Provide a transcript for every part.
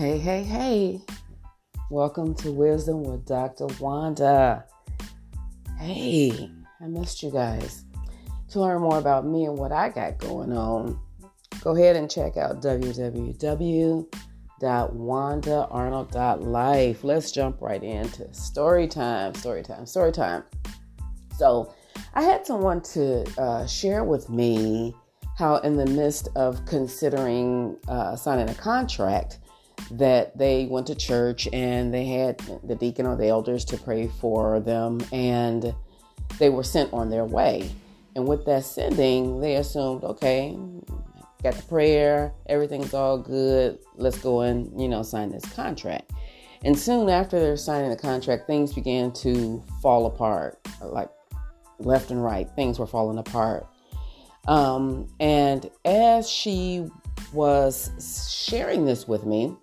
Hey, hey, hey. Welcome to Wisdom with Dr. Wanda. Hey, I missed you guys. To learn more about me and what I got going on, go ahead and check out www.wandaarnold.life. Let's jump right into story time, story time, story time. So, I had someone to uh, share with me how, in the midst of considering uh, signing a contract, that they went to church and they had the deacon or the elders to pray for them, and they were sent on their way. And with that sending, they assumed, okay, got the prayer, everything's all good, let's go and, you know, sign this contract. And soon after they're signing the contract, things began to fall apart, like left and right, things were falling apart. Um, and as she was sharing this with me,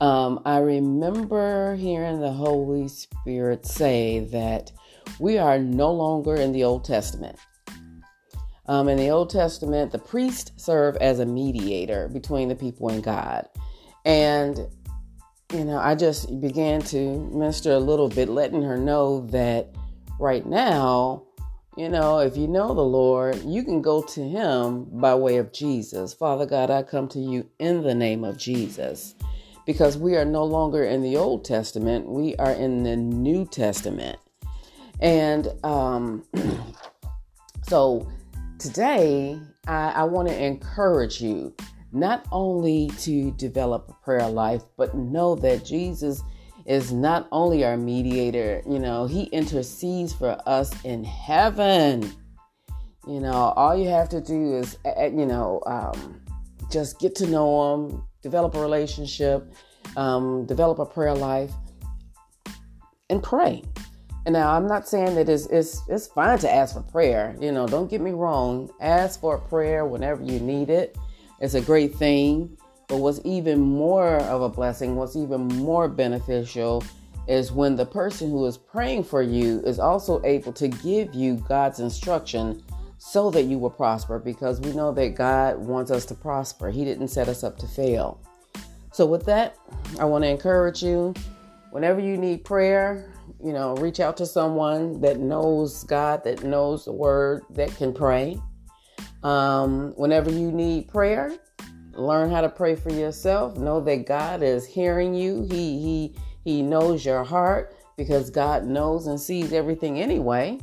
um, I remember hearing the Holy Spirit say that we are no longer in the Old Testament. Um, in the Old Testament, the priest served as a mediator between the people and God. And, you know, I just began to minister a little bit, letting her know that right now, you know, if you know the Lord, you can go to Him by way of Jesus. Father God, I come to you in the name of Jesus because we are no longer in the Old Testament, we are in the New Testament. And um, so today, I, I want to encourage you not only to develop a prayer life, but know that Jesus is not only our mediator, you know, he intercedes for us in heaven. You know, all you have to do is, eh, eh, you know, um, just get to know him, develop a relationship, um, develop a prayer life, and pray. And now I'm not saying that it's, it's it's fine to ask for prayer. You know, don't get me wrong. Ask for prayer whenever you need it. It's a great thing. But what's even more of a blessing, what's even more beneficial, is when the person who is praying for you is also able to give you God's instruction so that you will prosper because we know that God wants us to prosper. He didn't set us up to fail. So, with that, I want to encourage you whenever you need prayer, you know, reach out to someone that knows God, that knows the word, that can pray. Um, whenever you need prayer, learn how to pray for yourself. Know that God is hearing you. He he he knows your heart because God knows and sees everything anyway.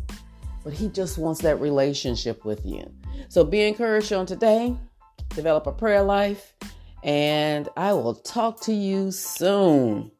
But he just wants that relationship with you. So be encouraged on today. Develop a prayer life. And I will talk to you soon.